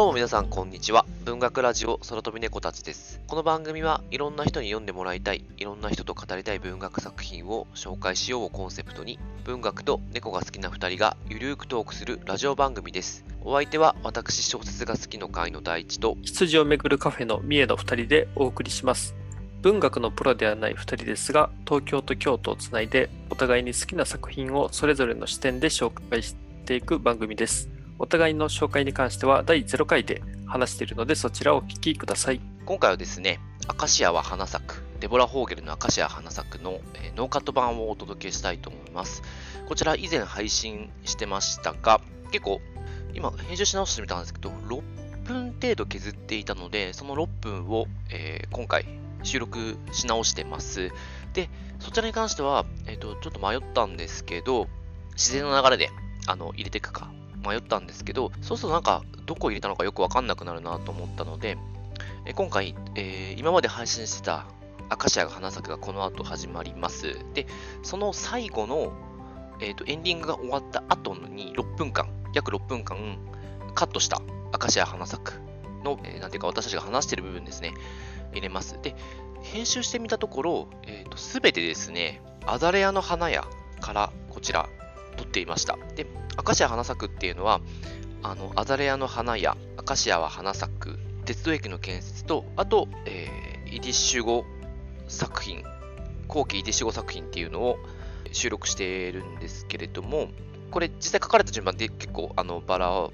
どうも皆さんこんにちは。文学ラジオ空飛び猫たちです。この番組はいろんな人に読んでもらいたい、いろんな人と語りたい文学作品を紹介しようをコンセプトに、文学と猫が好きな2人がゆるーくトークするラジオ番組です。お相手は私小説が好きの会の第一と、羊をめぐるカフェの三重の2人でお送りします。文学のプロではない2人ですが、東京と京都をつないで、お互いに好きな作品をそれぞれの視点で紹介していく番組です。お互いの紹介に関しては第0回で話しているので、そちらをお聞きください。今回はですね、アカシアは花咲く、デボラ・ホーゲルのアカシア花咲くの、えーノーカット版をお届けしたいと思います。こちら以前配信してましたが、結構今編集し直してみたんですけど、6分程度削っていたので、その6分を、えー今回収録し直してます。で、そちらに関しては、えっ、と、ちょっと迷ったんですけど、自然の流れであの入れていくか迷ったんですけど、そうするとなんかどこ入れたのかよくわかんなくなるなと思ったので、え今回、えー今まで配信してたアカシアが花咲くがこの後始まります。で、その最後の、えーとエンディングが終わった後に6分間、約6分間カットしたアカシア花咲くの、えーなんていうか私たちが話してる部分ですね、入れます。で、編集してみたところ、えーと、すべてですね、アザレアの花屋からこちら撮っていました。で、アカシア花咲くっていうのは、あの、アザレアの花屋、アカシアは花咲く、鉄道駅の建設と、あと、えーイディッシュ語作品、後期イディッシュ語作品っていうのを収録しているんですけれども、これ実際書かれた順番で結構あのバラを、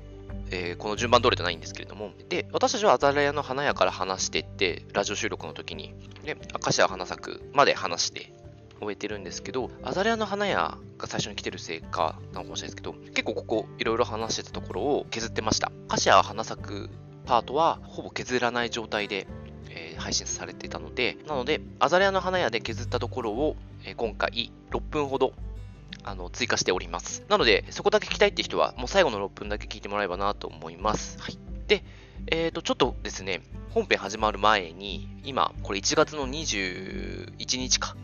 えーこの順番通りじゃないんですけれども、で、私たちはアザレアの花屋から話してって、ラジオ収録の時に、で、アカシア花咲くまで話して終えてるんですけど、アザレアの花屋が最初に来てるせいかなのかもしれないですけど、結構ここいろいろ話してたところを削ってました。アカシア花咲くパートはほぼ削らない状態で、えー配信されていたので、なので、アザレアの花屋で削ったところを、えー今回6分ほどあの追加しております。なので、そこだけ聞きたいって人は、もう最後の6分だけ聞いてもらえばなと思います。はい。で、えっ、と、ちょっとですね、本編始まる前に、今、これ1月の21日か、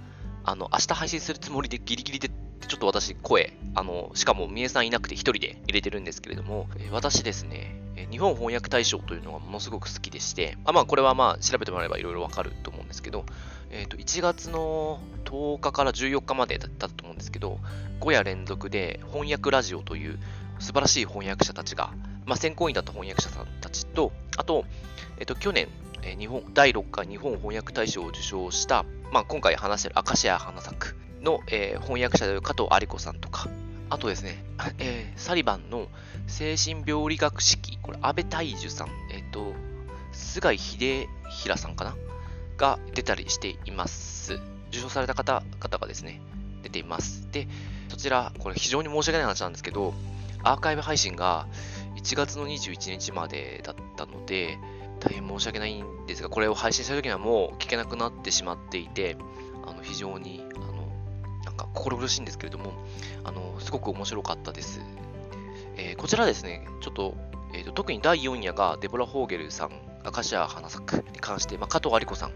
あの、明日配信するつもりでギリギリで、ちょっと私、声、あの、しかも、みえさんいなくて一人で入れてるんですけれども、え私ですね、日本翻訳大賞というのがものすごく好きでして、あまあ、これはまあ、調べてもらえばいろいろわかると思うんですけど、えっ、と、1月の10日から14日までだったと思うんですけど、5夜連続で翻訳ラジオという素晴らしい翻訳者たちが、まあ、選考員だった翻訳者さんたちと、あと、えっと、去年、え日本第6回日本翻訳大賞を受賞した、まあ、今回話してるアカシア花咲くの、えー翻訳者である加藤有子さんとか、あとですね、えーサリバンの精神病理学式、これ、安倍大樹さん、えっ、と、菅井秀平さんかな？が出たりしています。受賞された方々がですね、出ています。で、そちら、これ非常に申し訳ない話なんですけど、アーカイブ配信が1月の21日までだったので、大変申し訳ないんですが、これを配信した時にはもう聞けなくなってしまっていて、あの非常に、あの、なんか心苦しいんですけれども、あの、すごく面白かったです。えーこちらですね、ちょっと、えーと特に第4夜がデボラ・ホーゲルさん、アカシア花咲くに関して、まあ、加藤有子さん、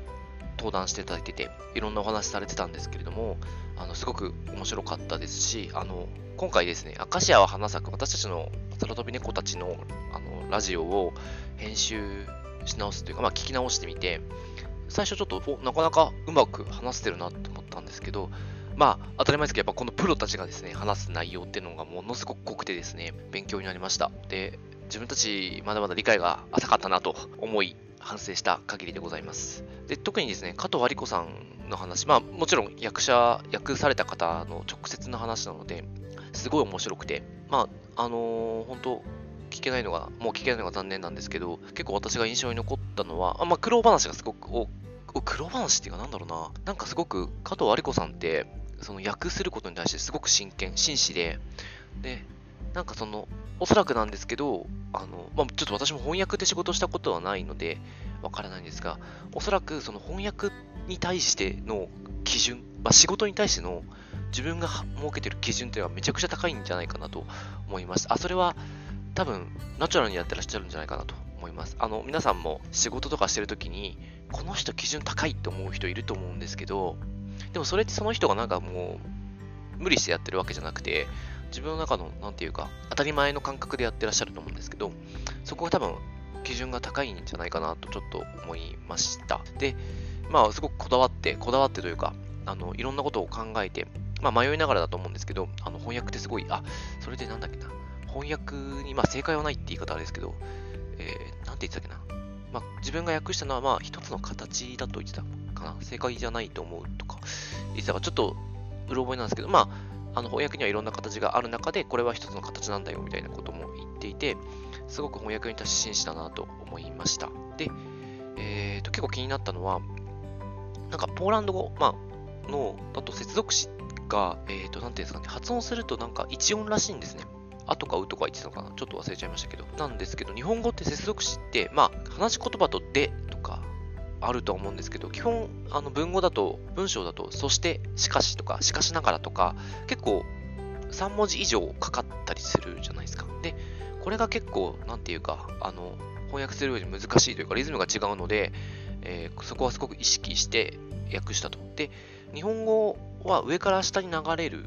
登壇していただいてて、いろんなお話されてたんですけれども、あのすごく面白かったですし、あの今回ですね、アカシアは花咲く、私たちの空飛び猫たちのあのラジオを編集し直すというか、まあ、聞き直してみて、最初ちょっとなかなかうまく話せてるなと思ったんですけど、まあ、当たり前ですけど、やっぱこのプロたちがですね、話す内容っていうのがものすごく濃くてですね、勉強になりました。で、自分たちまだまだ理解が浅かったなと思い、反省した限りでございます。で、特にですね、加藤有子さんの話、まあ、もちろん役者、役された方の直接の話なので、すごい面白くて、まあ、あのー本当聞けないのが、もう聞けないのが残念なんですけど、結構私が印象に残ったのは、あまあ、苦労話がすごく多く、苦労話っていうかなんだろうな、なんかすごく加藤有子さんって、その訳することに対してすごく真剣、真摯で、で、なんかその、おそらくなんですけど、あの、まあ、ちょっと私も翻訳で仕事したことはないので、わからないんですが、おそらくその翻訳に対しての基準、まあ、仕事に対しての自分が設けてる基準っていうのはめちゃくちゃ高いんじゃないかなと思います。あ、それは多分ナチュラルにやってらっしゃるんじゃないかなと思います。あの、皆さんも仕事とかしてるときに、この人基準高いって思う人いると思うんですけど、でもそれってその人がなんかもう無理してやってるわけじゃなくて、自分の中の、なんていうか、当たり前の感覚でやってらっしゃると思うんですけど、そこが多分基準が高いんじゃないかなとちょっと思いました。で、まあ、すごくこだわって、こだわってというか、あの、いろんなことを考えて、まあ、迷いながらだと思うんですけど、あの、翻訳ってすごい、あ、それでなんだっけな、翻訳に、まあ、正解はないって言い方あれですけど、えー、なんて言ってたっけな、まあ、自分が訳したのは、まあ、一つの形だと言ってたかな、正解じゃないと思うとか、言ってたかちょっと、うろ覚えなんですけど、まあ、あの翻訳にはいろんな形がある中で、これは一つの形なんだよみたいなことも言っていて、すごく翻訳に達し真摯だなと思いました。で、えーと、結構気になったのは、なんかポーランド語、まあ、の、だと接続詞が、えーと、なんていうんですかね、発音するとなんか一音らしいんですね。あとかうとか言ってたのかなちょっと忘れちゃいましたけど。なんですけど、日本語って接続詞って、まあ、話し言葉とでとかあると思うんですけど、基本、あの文語だと、文章だと、そして、しかしとか、しかしながらとか、結構3文字以上かかったりするじゃないですか。で、これが結構、なんていうか、あの、翻訳するより難しいというか、リズムが違うので、えー、そこはすごく意識して訳したと。で、日本語は上から下に流れる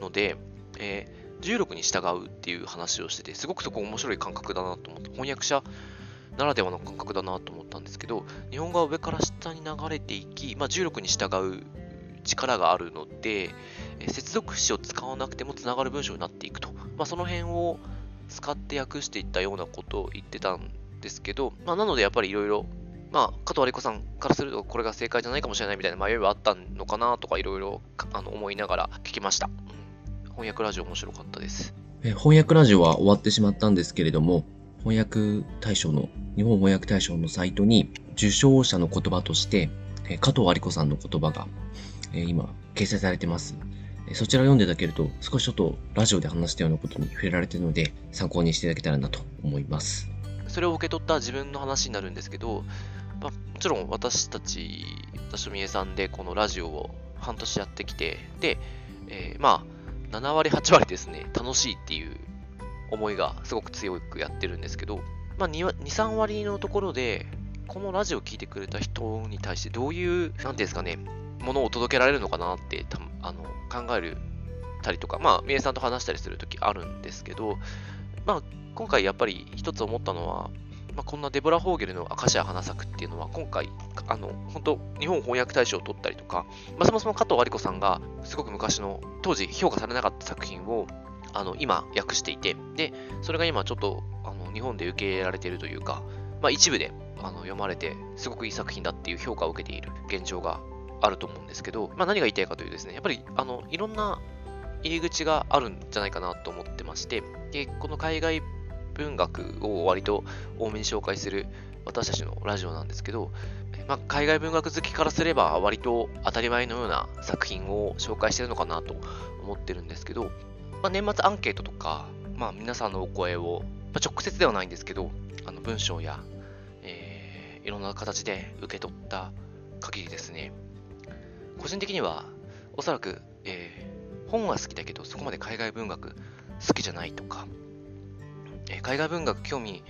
ので、えー、重力に従うっていう話をしてて、すごくそこ面白い感覚だなと思って、翻訳者ならではの感覚だなと思ったんですけど、日本語は上から下に流れていき、まあ、重力に従う力があるので、接続詞を使わなくてもつながる文章になっていくと。まあ、その辺を使って訳していったようなことを言ってたんですけど、まあ、なのでやっぱりいろいろ、まあ、加藤有子さんからするとこれが正解じゃないかもしれないみたいな迷いはあったのかなとかいろいろ思いながら聞きました、翻訳ラジオ面白かったです。え翻訳ラジオは終わってしまったんですけれども、翻訳大賞の、日本翻訳大賞のサイトに受賞者の言葉として、加藤有子さんの言葉が今掲載されてます。そちらを読んでいただけると、少しちょっとラジオで話したようなことに触れられているので、参考にしていただけたらなと思います。それを受け取った自分の話になるんですけど、まあ、もちろん私たち、私とみえさんでこのラジオを半年やってきて、で、えー、まあ、7割、8割ですね、楽しいっていう思いがすごく強くやってるんですけど、まあ2、2、3割のところで、このラジオを聴いてくれた人に対してどういう、なんていうんですかね、ものを届けられるのかなってあの考えるたりとか、まあ、みえさんと話したりするときあるんですけど、まあ、今回やっぱり一つ思ったのは、まあ、こんなデボラ・ホーゲルのアカシア花咲くっていうのは、今回、あの、本当日本翻訳大賞を取ったりとか、まあ、そもそも加藤有子さんが、すごく昔の、当時評価されなかった作品を、あの、今、訳していて、で、それが今ちょっと、あの、日本で受け入れられているというか、まあ、一部で、あの、読まれて、すごくいい作品だっていう評価を受けている現状があると思うんですけど、まあ、何が言いたいかというとですね、やっぱりあのいろんな入り口があるんじゃないかなと思ってまして、でこの海外文学を割と多めに紹介する私たちのラジオなんですけど、まあ、海外文学好きからすれば割と当たり前のような作品を紹介してるのかなと思ってるんですけど、まあ、年末アンケートとか、まあ、皆さんのお声を、まあ、直接ではないんですけど、あの文章や、えー、いろんな形で受け取った限りですね、個人的には、おそらく、えー、本は好きだけど、そこまで海外文学好きじゃないとか、え、海外文学興味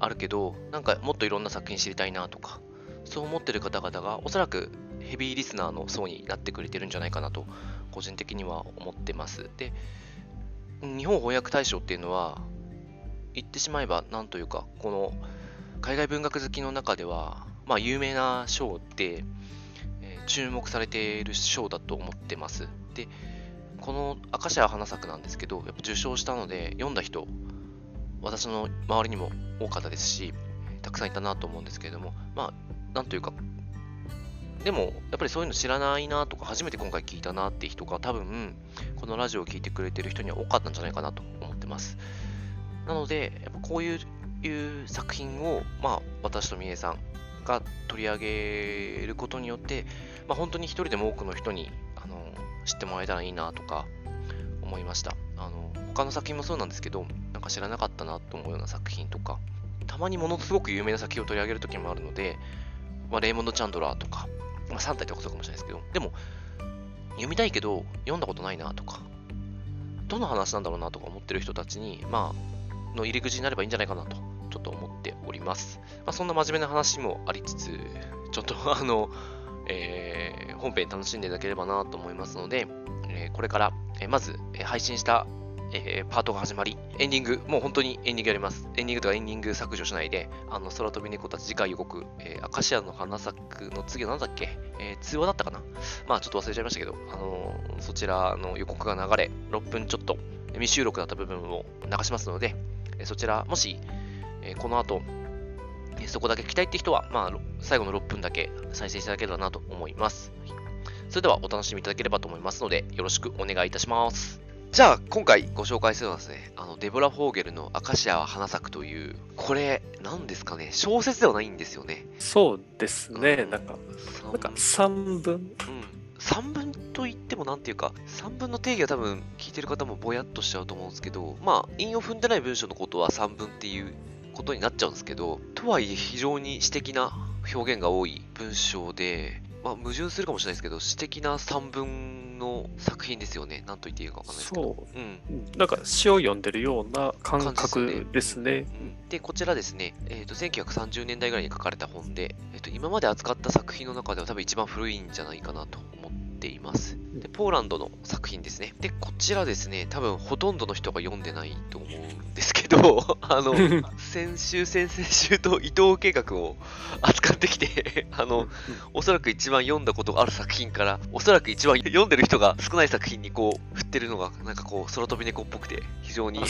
あるけど、なんかもっといろんな作品知りたいなとか、そう思ってる方々が、おそらくヘビーリスナーの層になってくれてるんじゃないかなと、個人的には思ってます。で、日本翻訳大賞っていうのは、言ってしまえば、なんというか、この海外文学好きの中では、まあ有名な賞で、注目されている賞だと思ってます。で、この明石家花咲なんですけど、やっぱ受賞したので、読んだ人、私の周りにも多かったですし、たくさんいたなと思うんですけれども、まあ、なんというか、でも、やっぱりそういうの知らないなとか、初めて今回聞いたなって人が多分、このラジオを聴いてくれてる人には多かったんじゃないかなと思ってます。なので、やっぱこういういう作品を、まあ、私とみえさんが取り上げることによって、まあ、本当に一人でも多くの人にあの知ってもらえたらいいなとか思いました。あの他の作品もそうなんですけど、なんか知らなかったなと思うような作品とか、たまにものすごく有名な作品を取り上げる時もあるので、まあ、レイモンド・チャンドラーとか、まあ、3体とかそうかもしれないですけど、でも、読みたいけど、読んだことないなとか、どの話なんだろうなとか思ってる人たちに、まあ、の入り口になればいいんじゃないかなと、ちょっと思っております。まあ、そんな真面目な話もありつつ、ちょっとあの、えー、本編楽しんでいただければなと思いますので、え、これから、え、まず、え配信したえパートが始まり、エンディング、もう本当にエンディングやります。エンディングとかエンディング削除しないで、あの、空飛び猫たち次回予告、えアカシアの花咲くの次は何だっけ？えー通話だったかな？まあちょっと忘れちゃいましたけど、あのそちらの予告が流れ、6分ちょっと未収録だった部分を流しますので、えそちら、もし、えこの後、そこだけ聞きたいって人は、まあ、最後の6分だけ再生していただければなと思います。はいそれではお楽しみいただければと思いますので、よろしくお願いいたします。じゃあ、今回ご紹介するのはですね、あの、デボラ・フォーゲルのアカシアは花咲くという、これ、何ですかね、小説ではないんですよね。そうですね。うんなんか、三なんか3分。うん。3分と言ってもなんていうか、3分の定義は多分聞いてる方もぼやっとしちゃうと思うんですけど、まあ、引を踏んでない文章のことは3分っていうことになっちゃうんですけど、とはいえ非常に詩的な表現が多い文章で、まあ、矛盾するかもしれないですけど、詩的な3分の作品ですよね。なんと言っていいかわかんないですけど。そう。うん。うんなんか詩を読んでるような感覚ですね。うんで、こちらですね、えー、と1930年代ぐらいに書かれた本で、えー、と今まで扱った作品の中では多分一番古いんじゃないかなとています。で、ポーランドの作品ですね。で、こちらですね、多分ほとんどの人が読んでないと思うんですけど、あの、先週、先々週と伊藤計画を扱ってきて、あの、おそらく一番読んだことがある作品から、おそらく一番読んでる人が少ない作品にこう、振ってるのが、なんかこう、空飛び猫っぽくて、非常に、なん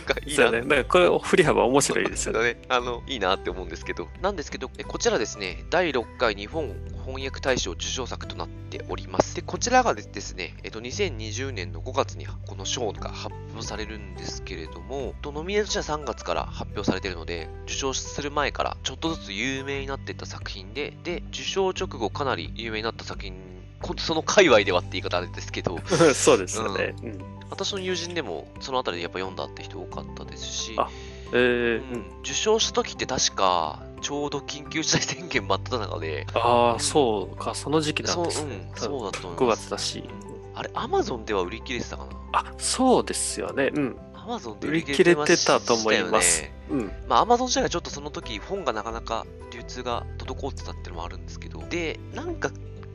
かいいなね。なんかこれ、振り幅面白いですよね。ね。あの、いいなって思うんですけど。なんですけど、えこちらですね、第6回日本翻訳大賞受賞作となっております。で、こちらがですね、えっと、2020年の5月にこの賞が発表されるんですけれども、とノミネートとしては3月から発表されているので、受賞する前からちょっとずつ有名になっていった作品で、で、受賞直後かなり有名になった作品、こその界隈ではって言い方あれですけど、そうですよね。うん私の友人でもそのあたりでやっぱ読んだって人多かったですし、あえーううんん受賞した時って確かちょうど緊急事態宣言真っ只中で、ああ、そうか、その時期なそう、うんんですね。、そうだと思5います。月だし。うんあれ、アマゾンでは売り切れてたかな？あ、そうですよね。うん。アマゾンで売り切れてたと思いますよね。うん。まあ、アマゾン自体がちょっとその時、本がなかなか流通が滞ってたっていうのもあるんですけど、で、なんか、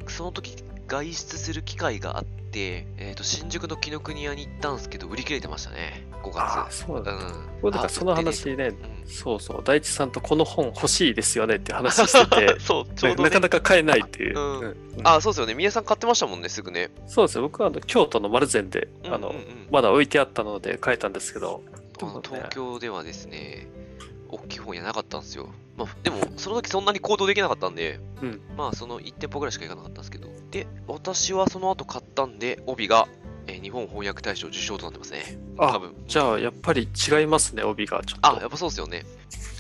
その時、外出する機会があって、えっ、と、新宿の紀ノ国屋に行ったんですけど、売り切れてましたね、5ああ、月。そうだ。うん。これなんかその話ね、あ売ってねそうそう、大地さんとこの本欲しいですよねって話しててうん、そう、ちょうど、ね、なかなか買えないっていう。うんうんあ、そうですよね。宮さん買ってましたもんね、すぐね。そうですよ。僕はあの京都の丸善で、あのうんうんうんまだ置いてあったので買えたんですけど、ね東京ではですね、大きい本屋なかったんですよ。まあ、でも、その時そんなに行動できなかったんで、うんまあ、その1店舗ぐらいしか行かなかったんですけど、で、私はその後買ったんで、帯が、えー日本翻訳大賞受賞となってますね。多あ分、じゃあやっぱり違いますね、帯がちょっと。あ、やっぱそうですよね。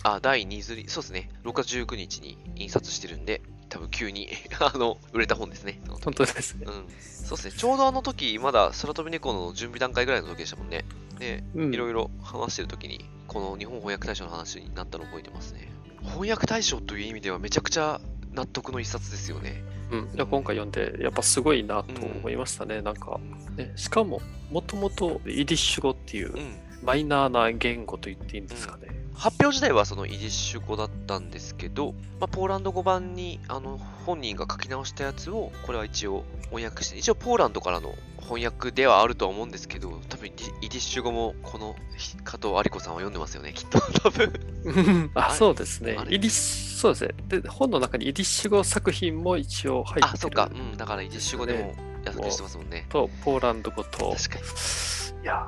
あ、第2釣り、そうですね。6月19日に印刷してるんで、多分急に あの、売れた本ですね。本当ですね。うん。そうですね。ちょうどあの時、まだ空飛び猫の準備段階ぐらいの時でしたもんね。で、うんいろいろ話してる時に、この日本翻訳大賞の話になったのを覚えてますね。翻訳大賞という意味ではめちゃくちゃ納得の一冊ですよね。うん、今回読んで、やっぱすごいなと思いましたね。なんか、ね、しかも、もともとイディッシュ語っていううん。マイナーな言語と言っていいんですかね。発表自体はそのイディッシュ語だったんですけど、まあ、ポーランド語版にあの本人が書き直したやつを、これは一応翻訳して、一応ポーランドからの翻訳ではあるとは思うんですけど、多分イディッシュ語もこの加藤有子さんは読んでますよね、きっと。多分。あ、そうですねイディッシュ、そうですね。で、本の中にイディッシュ語作品も一応入ってる。あ、そっか。うん。だからイディッシュ語でもやってますもんね。と、ポーランド語と。確かに。いや、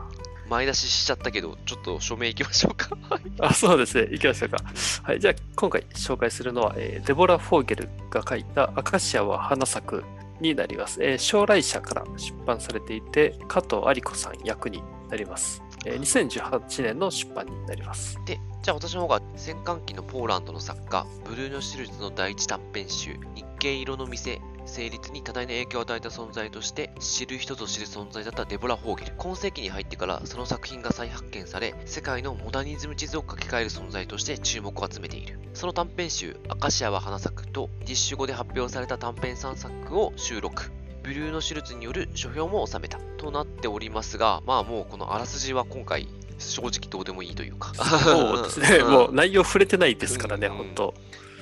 前出ししちゃったけど、ちょっと署名いきましょうか。は いあ、そうですね。行きましょうか。はい。じゃあ、今回紹介するのは、えーデボラ・フォーゲルが書いたアカシアは花咲くになります。えー将来社から出版されていて、加藤有子さん役になります。えー2018年の出版になります。で、じゃあ私の方が戦艦機のポーランドの作家、ブルーノ・シルツの第一短編集、日系色の店、成立に多大な影響を与えた存在として、知る人ぞ知る存在だったデボラ・ホーゲル。今世紀に入ってからその作品が再発見され、世界のモダニズム地図を書き換える存在として注目を集めている。その短編集、アカシアは花咲くと、ディッシュ語で発表された短編3作を収録。ブルーノ・シュルツによる書評も収めた。となっておりますが、まあもうこのあらすじは今回、正直どうでもいいというか。そうですね。んもう内容触れてないですからね、うん本当。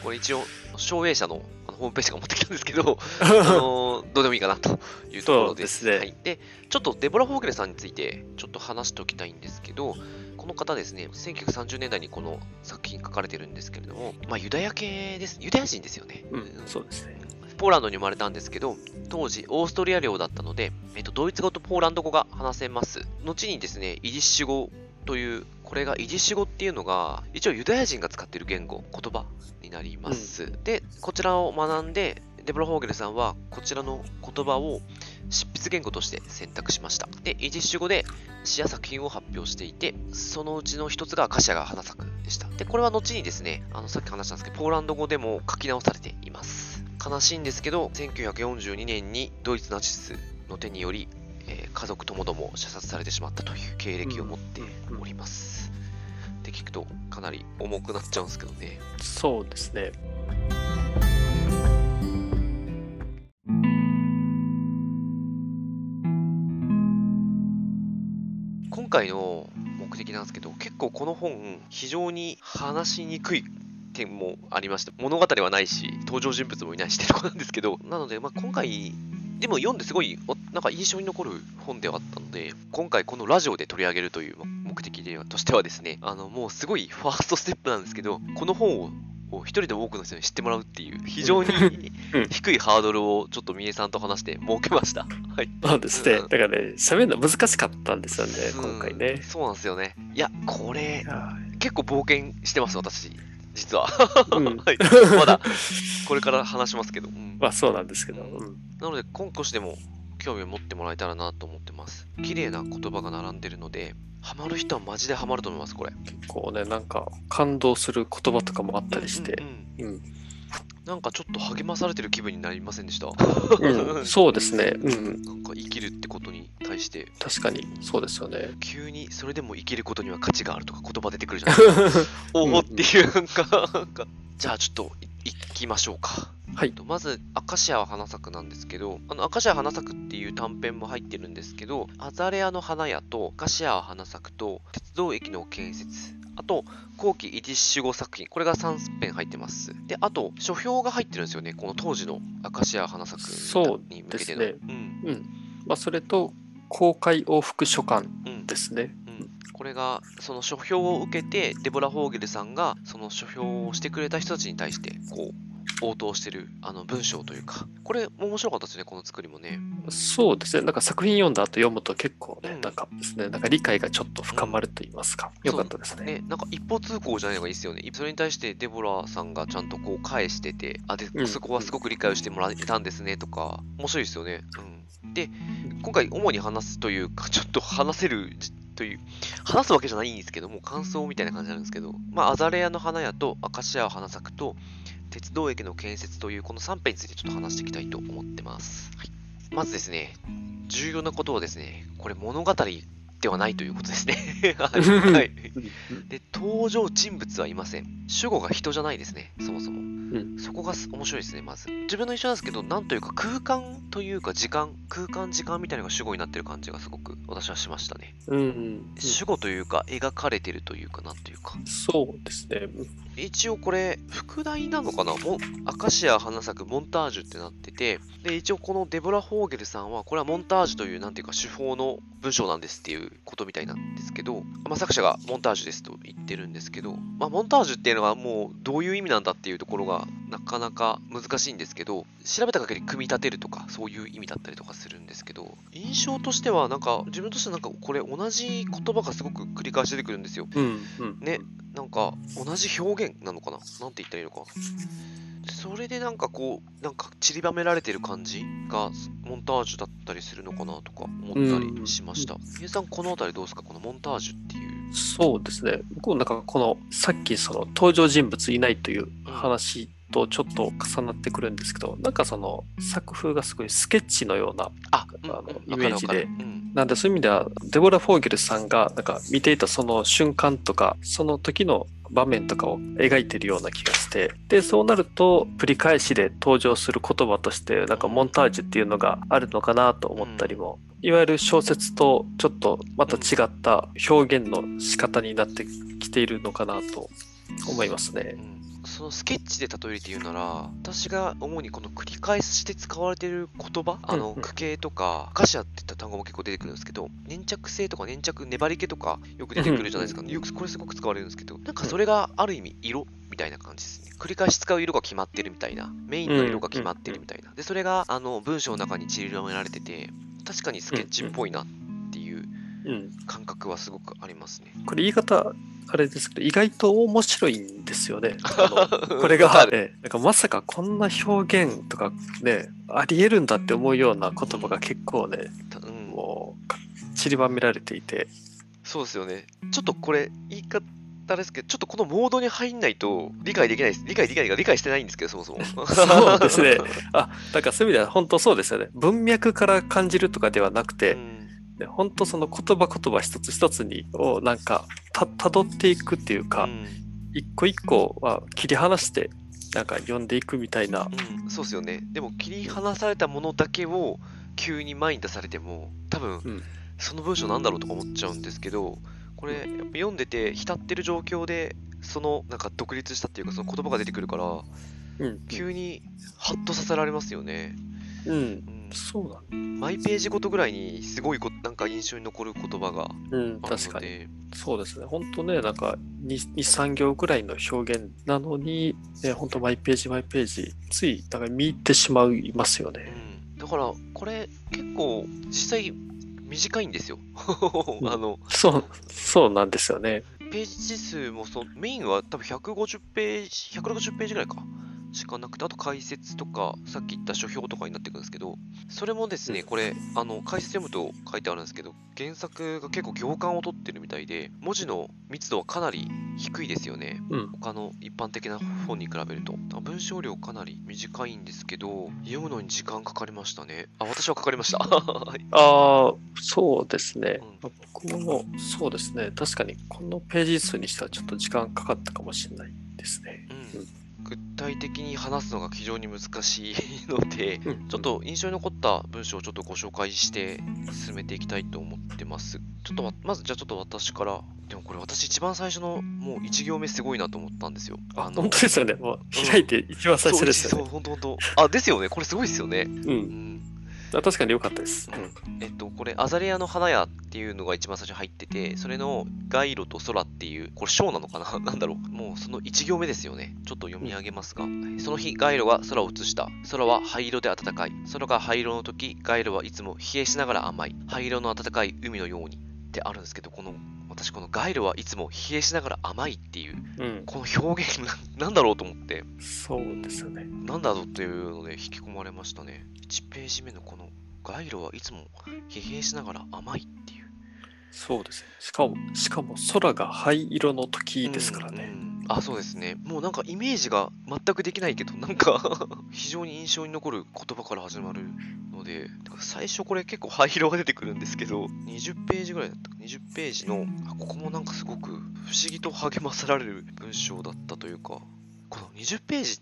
これ一応、照英社のあのホームページが持ってきたんですけど、あのどうでもいいかなというところです。そうですねはい、で、ちょっとデボラ・フォーゲルさんについてちょっと話しておきたいんですけど、この方ですね、1930年代にこの作品書かれてるんですけれども、まあ、ユダヤ系です。ユダヤ人ですよね。うん、そうですね。ポーランドに生まれたんですけど、当時オーストリア領だったので、えっと、ドイツ語とポーランド語が話せます。後にですね、イディッシュ語という、これがイディッシュ語っていうのが、一応ユダヤ人が使っている言語、言葉になります。で、こちらを学んで、デボラ・ホーゲルさんはこちらの言葉を執筆言語として選択しました。で、イディッシュ語で詩や作品を発表していて、そのうちの一つがアカシアが花咲くでした。で、これは後にですね、あのさっき話したんですけど、ポーランド語でも書き直されています。悲しいんですけど、1942年にドイツナチスの手により、えー家族ともども射殺されてしまったという経歴を持っております。って聞くとかなり重くなっちゃうんですけどね。そうですね。今回の目的なんですけど、結構この本、非常に話しにくい点もありまして、物語はないし、登場人物もいないしってとこなんですけど、なので、まあ、今回、でも読んですごい、おなんか印象に残る本ではあったので、今回このラジオで取り上げるという目的ではとしてはですね、あの、もうすごいファーストステップなんですけど、この本をを一人でも多くの人に知ってもらうっていう、非常にうん低いハードルをちょっと三重さんと話して設けました。はい。そうですね。うんだからね、喋るの難しかったんですよね、うん今回ね。そうなんですよね。いや、これ、は結構冒険してます、私。実は。いうん はい。まだ、これから話しますけど。うんまあそうなんですけど。うんなので、今少しでも興味を持ってもらえたらなと思ってます。綺麗な言葉が並んでるので、ハマる人はマジでハマると思います、これ。結構ね、なんか感動する言葉とかもあったりしてうん。うんうんうん。なんかちょっと励まされてる気分になりませんでした？うん そうですね。うん。なんか生きるってことに対して、確かに、そうですよね。急にそれでも生きることには価値があるとか言葉出てくるじゃないですか。おおっていう、か、なんか、じゃあちょっとい行きましょうか。はい。まず、アカシアは花咲くなんですけど、あの、アカシアは花咲くっていう短編も入ってるんですけど、アザレアの花屋と、アカシアは花咲くと、鉄道駅の建設、あと、後期イディッシュ語作品、これが3編入ってます。で、あと、書評が入ってるんですよね、この当時のアカシアは花咲くそうに向けての。ですうん。うん。まあそれと、公開往復書簡うん。ですね。うんこれがその書評を受けてデボラ・ホーゲルさんがその書評をしてくれた人たちに対してこう応答してるあの文章というか。これ面白かったですねこの作りもね。そうですね。なんか作品読んだ後読むと結構ね、うん。なんかですね、なんか理解がちょっと深まると言いますか。よかったですね。ね。なんか一方通行じゃないのがいいですよね。それに対してデボラさんがちゃんとこう返しててあでうん。そこはすごく理解をしてもらえたんですねとか面白いですよね、うん、で今回主に話すというか ちょっと話せるじという話すわけじゃないんですけども感想みたいな感じなんですけどまあアザレアの花屋とアカシアは花咲くと鉄道駅の建設というこの3編についてちょっと話していきたいと思ってます、はい、まずですね重要なことはですねこれ物語ではないということですね はい、で、登場人物はいません。主語が人じゃないですね、そもそも。うんそこがす面白いですね、まず。自分の一緒なんですけど、なんというか空間というか時間、空間時間みたいなのが主語になってる感じがすごく私はしましたね。うんうん主語というか、描かれてるというか、なんというか。そうですね。一応これ、副題なのかな？アカシア花咲くモンタージュってなってて、で、一応このデボラ・ホーゲルさんは、これはモンタージュという、なんていうか、手法の文章なんですっていうことみたいなんですけど、まあ、作者がモンタージュですと言ってるんですけど、まあ、モンタージュっていうのはもうどういう意味なんだっていうところがなかなか難しいんですけど、調べた限り組み立てるとか、そういう意味だったりとかするんですけど、印象としては、なんか、自分としてはなんか、これ同じ言葉がすごく繰り返し出てくるんですよ。うんうんね、なんか同じ表現なのかな？なんて言ったらいいのか？それでなんかこう、なんか散りばめられてる感じ？がモンタージュだったりするのかなとか思ったりしました。みゆさん、このあたりどうですか？このモンタージュっていう。そうですね。僕もなんかこのさっきその登場人物いないという話とちょっと重なってくるんですけど、なんかその作風がすごいスケッチのような、あ、あのうんイメージでうんなんでそういう意味ではデボラ・フォーゲルさんがなんか見ていたその瞬間とかその時の場面とかを描いてるような気がしてでそうなると繰り返しで登場する言葉としてなんかモンタージュっていうのがあるのかなと思ったりも、いわゆる小説とちょっとまた違った表現の仕方になってきているのかなと思いますね。うんそのスケッチで例えて言うなら、私が主にこの繰り返して使われている言葉、あの、うんうん区形とか、カシアって言った単語も結構出てくるんですけど、粘着性とか粘着、粘り気とかよく出てくるじゃないですか。よくこれすごく使われるんですけど、なんかそれがある意味色みたいな感じですね。繰り返し使う色が決まってるみたいな。メインの色が決まってるみたいな。で、それが、あの、文章の中に散りばめられてて、確かにスケッチっぽいなって。感覚はすごくありますね。これ言い方、あれですけど、意外と面白いんですよね。あ のこれが、わかるええなんかまさかこんな表現とかね、ありえるんだって思うような言葉が結構ね、たうん、もうか散りばめられていて、そうですよね。ちょっとこれ、言い方ですけど、ちょっとこのモードに入んないと理解できないです。理解できないが理解してないんですけど、そもそも。そうですね。あ、だからそういう意味では本当そうですよね。文脈から感じるとかではなくて、うんね本当その言葉言葉一つ一つにをなんかた辿っていくっていうか、うん。一個一個は切り離してなんか読んでいくみたいな、うん、そうですよね。でも切り離されたものだけを急に前に出されても、多分、うん。その文章なんだろうとか思っちゃうんですけど、これ、やっぱ読んでて、浸ってる状況で、その、なんか独立したっていうか、その言葉が出てくるから、うん。急にハッとさせられますよね。うん、うんそうなんマイページごとぐらいにすごいこなんか印象に残る言葉がうん、確かに。そうですね。本当ね、なんか2、3行ぐらいの表現なのに、ね、本当マイページマイページ、つい、なんか見入ってしまいますようね。ん、だからこれ結構実際短いんですよ。ん あのそう、そうなんですよね。ページ数もそメインは多分150ページ、160ページぐらいか。しかなくて、あと解説とか、さっき言った書評とかになってくるんですけど、それもですね、うんこれ、あの、解説読むと書いてあるんですけど、原作が結構行間を取ってるみたいで、文字の密度はかなり低いですよね。うん。他の一般的な本に比べると。文章量かなり短いんですけど、読むのに時間かかりましたね。あ、私はかかりました。は いああ、そうですねう。僕も、そうですね。確かに、このページ数にしてはちょっと時間かかったかもしれないですね。うん具体的に話すのが非常に難しいので、うんちょっと印象に残った文章をちょっとご紹介して進めていきたいと思ってます。ちょっとわまずじゃあちょっと私から、でもこれ私一番最初のもう1行目すごいなと思ったんですよ。あ、本当ですよね。もう開いて一番最初ですそう、よね。本当本当。あ、ですよね。これすごいですよね。う。うんん。あ確かに良かったです。えっと、これ、アザレアの花屋っていうのが一番最初に入ってて、それの街路と空っていう、これ章なのかな？なんだろう。もうその1行目ですよね。ちょっと読み上げますが。その日、街路が空を映した。空は灰色で暖かい。空が灰色の時、街路はいつも冷えしながら甘い。灰色の暖かい海のように。ってあるんですけど、この、私この街路はいつも冷えしながら甘いっていう、うん。この表現な、なんだろうと思って、そうですよね。なんだろうっていうので引き込まれましたね。1ページ目のこの、街路はいつも疲弊しながら甘いっていう。そうですね。しかも、しかも空が灰色の時ですからね。うんうんあ、そうですね。もうなんかイメージが全くできないけど、なんか 非常に印象に残る言葉から始まるので、最初これ結構灰色が出てくるんですけど、20ページぐらいだったか、20ページの、あここもなんかすごく不思議と励まされる文章だったというか、この20ページ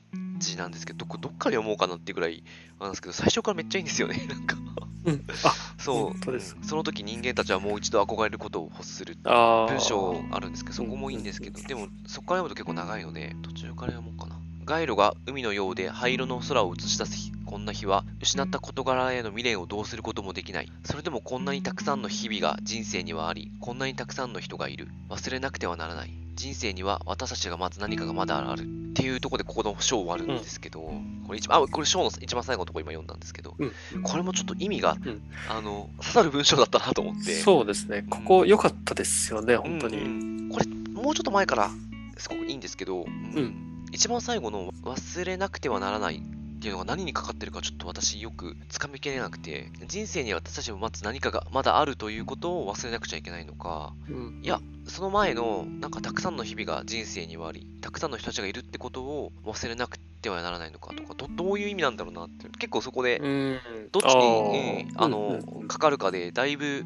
なんですけど、どこどっから読もうかなっていうぐらいなんですけど、最初からめっちゃいいんですよね、なんか。うん。あ、そう、です。うんその時人間たちはもう一度憧れることを欲する文章あるんですけど、そこもいいんですけど、でもそこから読むと結構長いので、途中から読もうかな。街路が海のようで灰色の空を映し出す日こんな日は失った事柄への未練をどうすることもできない。それでもこんなにたくさんの日々が人生にはありこんなにたくさんの人がいる。忘れなくてはならない。人生には私たちが待つ何かがまだある。っていうところでここの章終わるんですけど、これ一番あこれ章の一番最後のところ今読んだんですけどうん。これもちょっと意味が、うん。あの刺さる文章だったなと思って。そうですね。ここ良かったですよね、本当に。うんうん。これもうちょっと前からすごくいいんですけど、うん。一番最後の忘れなくてはならないっていうのが何にかかってるかちょっと私よくつかみきれなくて人生には私たちを待つ何かがまだあるということを忘れなくちゃいけないのか。うん。いやその前のなんかたくさんの日々が人生にはありたくさんの人たちがいるってことを忘れなくてはならないのかとかどどういう意味なんだろうなって結構そこでうん。どっちにうんあの、かかるかでだいぶ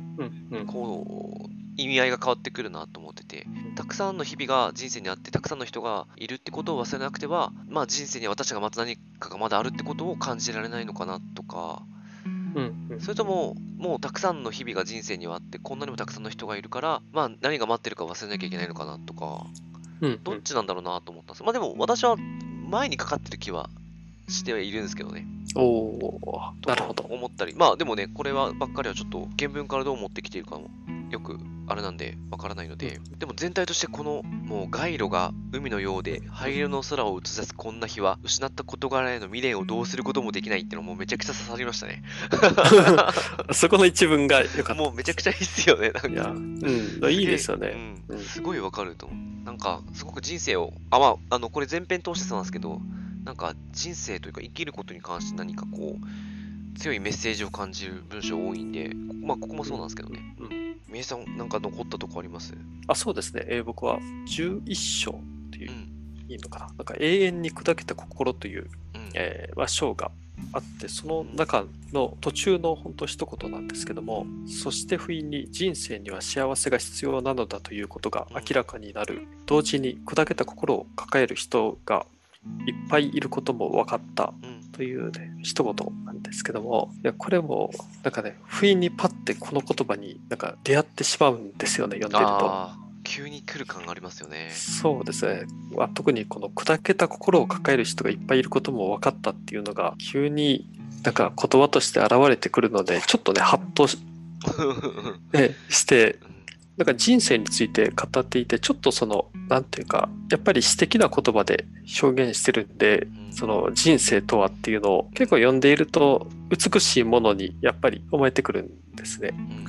こう意味合いが変わってくるなと思っててたくさんの日々が人生にあってたくさんの人がいるってことを忘れなくてはまあ人生に私が待つ何かがまだあるってことを感じられないのかなとかうんうんそれとももうたくさんの日々が人生にはあってこんなにもたくさんの人がいるからまあ何が待ってるか忘れなきゃいけないのかなとかうん。どっちなんだろうなと思ったんです。まあでも私は前にかかってる気はしてはいるんですけどね。おなるほど。思ったり。まあでもね、これはばっかりはちょっと原文からどう持ってきているかもよくあれなんでわからないので、でも全体としてこのもう街路が海のようで灰色の空を映し出すこんな日は失った事柄への未練をどうすることもできないっていうのもめちゃくちゃ刺さりましたね。そこの一文が良かっもうめちゃくちゃいいっすよね。なんかうん、いいですよね。うんうんすごいわかると思う。なんか、すごく人生を、あ、まあ、あの、これ前編通してそうなんですけど、なんか人生というか生きることに関して何かこう、強いメッセージを感じる文章多いんで、こまあ、ここもそうなんですけどね。うん。みえさん、なんか残ったとこあります？あ、そうですね。えー僕は11章っていうう、ん。いいのかな？なんか永遠に砕けた心という、うん。えーまあ、章があって、その中の途中の本当一言なんですけども、そして不意に人生には幸せが必要なのだということが明らかになる。同時に砕けた心を抱える人がいっぱいいることも分かった。うん。というね、一言なんですけども、いやこれも、なんかね、不意にパッてこの言葉になんか出会ってしまうんですよね、読んでると。急に来る感がありますよね。そうですね。まあ、特にこの砕けた心を抱える人がいっぱいいることも分かったっていうのが、急になんか言葉として現れてくるので、ちょっとね、ハッとし ね、して、なんか人生について語っていて、ちょっとその、なんていうか、やっぱり詩的な言葉で表現してるんで、うんその人生とはっていうのを結構読んでいると美しいものにやっぱり思えてくるんですね。うん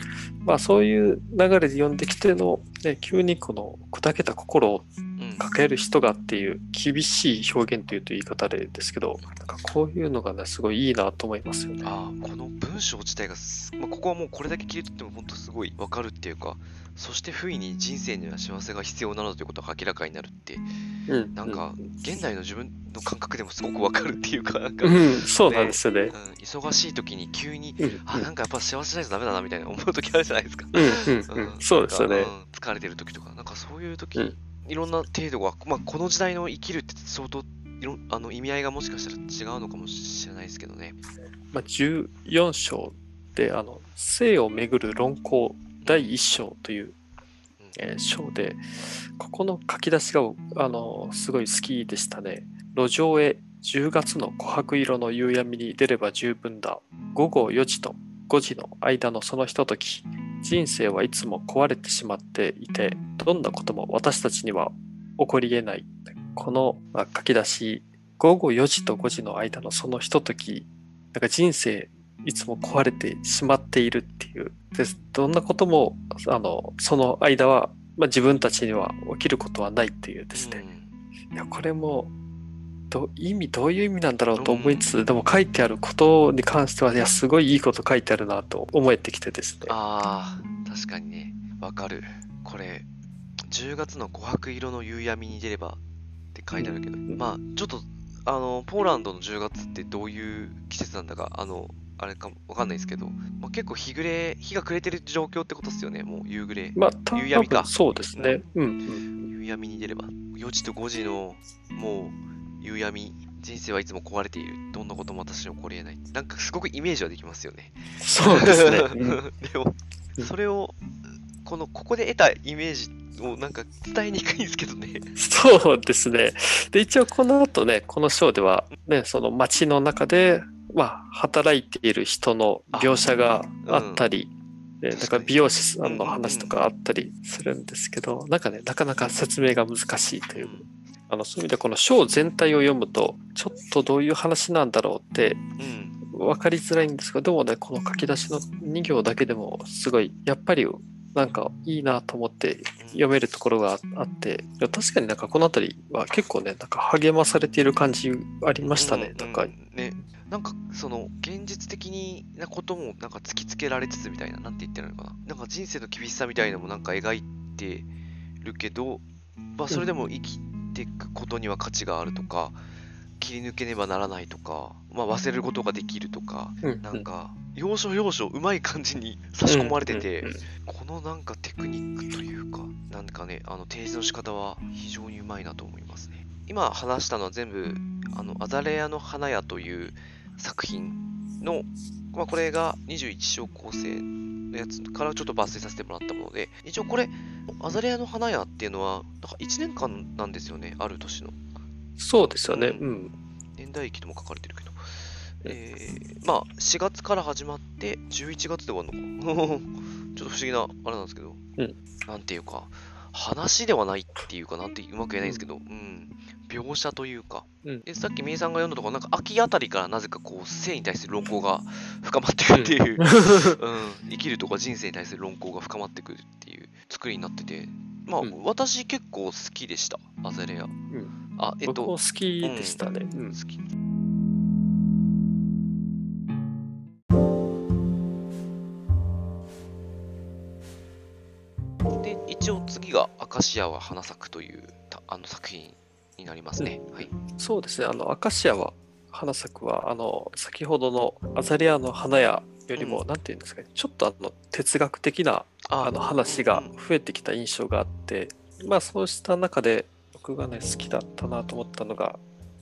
まあそういう流れで読んできての、ね、急にこの砕けた心をうん抱える人がっていう厳しい表現というと言い方でですけど、なんかこういうのがね、すごいいいなと思いますよね。ああこの文章自体がす、まあ、ここはもうこれだけ切り取っても本当すごいわかるっていうかそして不意に人生には幸せが必要なのということが明らかになるってうん、なんか現代の自分の感覚でもすごくわかるっていうかなんか、ううん。ん、そうなんですよね。忙しい時に急にうん、あなんかやっぱ幸せじゃないとダメだなみたいな思う時あるじゃないですか、うん、うん、うん、そうですよね。疲れてる時とかなんかそういう時、うんいろんな程度が、まあ、この時代の生きるって相当いろあの意味合いがもしかしたら違うのかもしれないですけどねまあ、14章で、あの、性をめぐる論考第1章という、えー章で、ここの書き出しが、あの、すごい好きでしたね。路上へ10月の琥珀色の夕闇に出れば十分だ。午後4時と5時の間のそのひととき、人生はいつも壊れてしまっていて、どんなことも私たちには起こり得ない。このまあ書き出し、午後4時と5時の間のそのひととき、なんか人生いつも壊れてしまっているっていう。でどんなことも、あの、その間は、まあ、自分たちには起きることはないっていうですね。いや、これも、ど意味、どういう意味なんだろうと思いつつ、でも書いてあることに関しては、いや、すごいいいこと書いてあるなと思えてきてですね。ああ、確かにね、わかる。これ、10月の琥珀色の夕闇に出ればって書いてあるけど、んまあ、ちょっと、あの、ポーランドの10月ってどういう季節なんだか、あの、あれかもわかんないですけど、まあ、結構日暮れ、日が暮れてる状況ってことですよね、もう夕暮れ。まあ、多夕闇か分そうですね。うん、うん。夕闇に出れば、4時と5時の、もう、夕闇、人生はいつも壊れている。どんなことも私に起こり得ない。なんかすごくイメージはできますよね。そうですね。うんでも、それを、この、ここで得たイメージをなんか伝えにくいんですけどね。そうですね。で、一応この後ね、この章では、ね、その街の中で、まあ、働いている人の描写があったり、でだから美容師さんの話とかあったりするんですけど、なんかね、なかなか説明が難しいという。あのそういう意味でこの章全体を読むと、ちょっとどういう話なんだろうってうん。分かりづらいんですが、でもね、この書き出しの2行だけでも、すごい、やっぱり、なんかいいなと思って読めるところがあって、確かになんかこの辺りは結構ね、なんか励まされている感じありましたね。うんなんか、うんね。なんか、その、現実的なことも、なんか突きつけられつつみたいな、なんて言ってるのかな。なんか人生の厳しさみたいなのもなんか描いてるけど、まあ、それでも生きていくことには価値があるとか、切り抜けねばならないとか、まあ、忘れることができるとか、うんなんか、要所要所うまい感じに差し込まれてて、うんうんうんこのなんかテクニックというか、なんかね、あの提示の仕方は非常にうまいなと思いますね。今話したのは全部、あの、アザレアの花屋という作品の、まあ、これが21章構成のやつからちょっと抜粋させてもらったもので、一応これ、アザレアの花屋っていうのは、なんか1年間なんですよね、ある年の。そうですよね。ううん。年代記とも書かれてるけど。えー、まあ、4月から始まって、11月で終わるのか。ちょっと不思議な、あれなんですけど、うん。なんていうか、話ではないっていうかなんてうまく言えないんですけど、うん、描写というか、うん。でさっきみえさんが読んだところ、なんか秋あたりからなぜかこう性に対する論考が深まってくるっていう、うん、生きるとか人生に対する論考が深まってくるっていう作りになってて、まあ、うん。私結構好きでした、アザレア。んあ、えっと、僕も好きでしたね。うん好き。で、一応次がアカシアは花咲くというたあの作品になりますね。はい。そうですね。あの、アカシアは、花咲くは、あの、先ほどのアザレアの花屋よりも、うんなんていうんですかね、ちょっとあの、哲学的なあの話がうん増えてきた印象があって、まあそうした中で僕がね好きだったなと思ったのが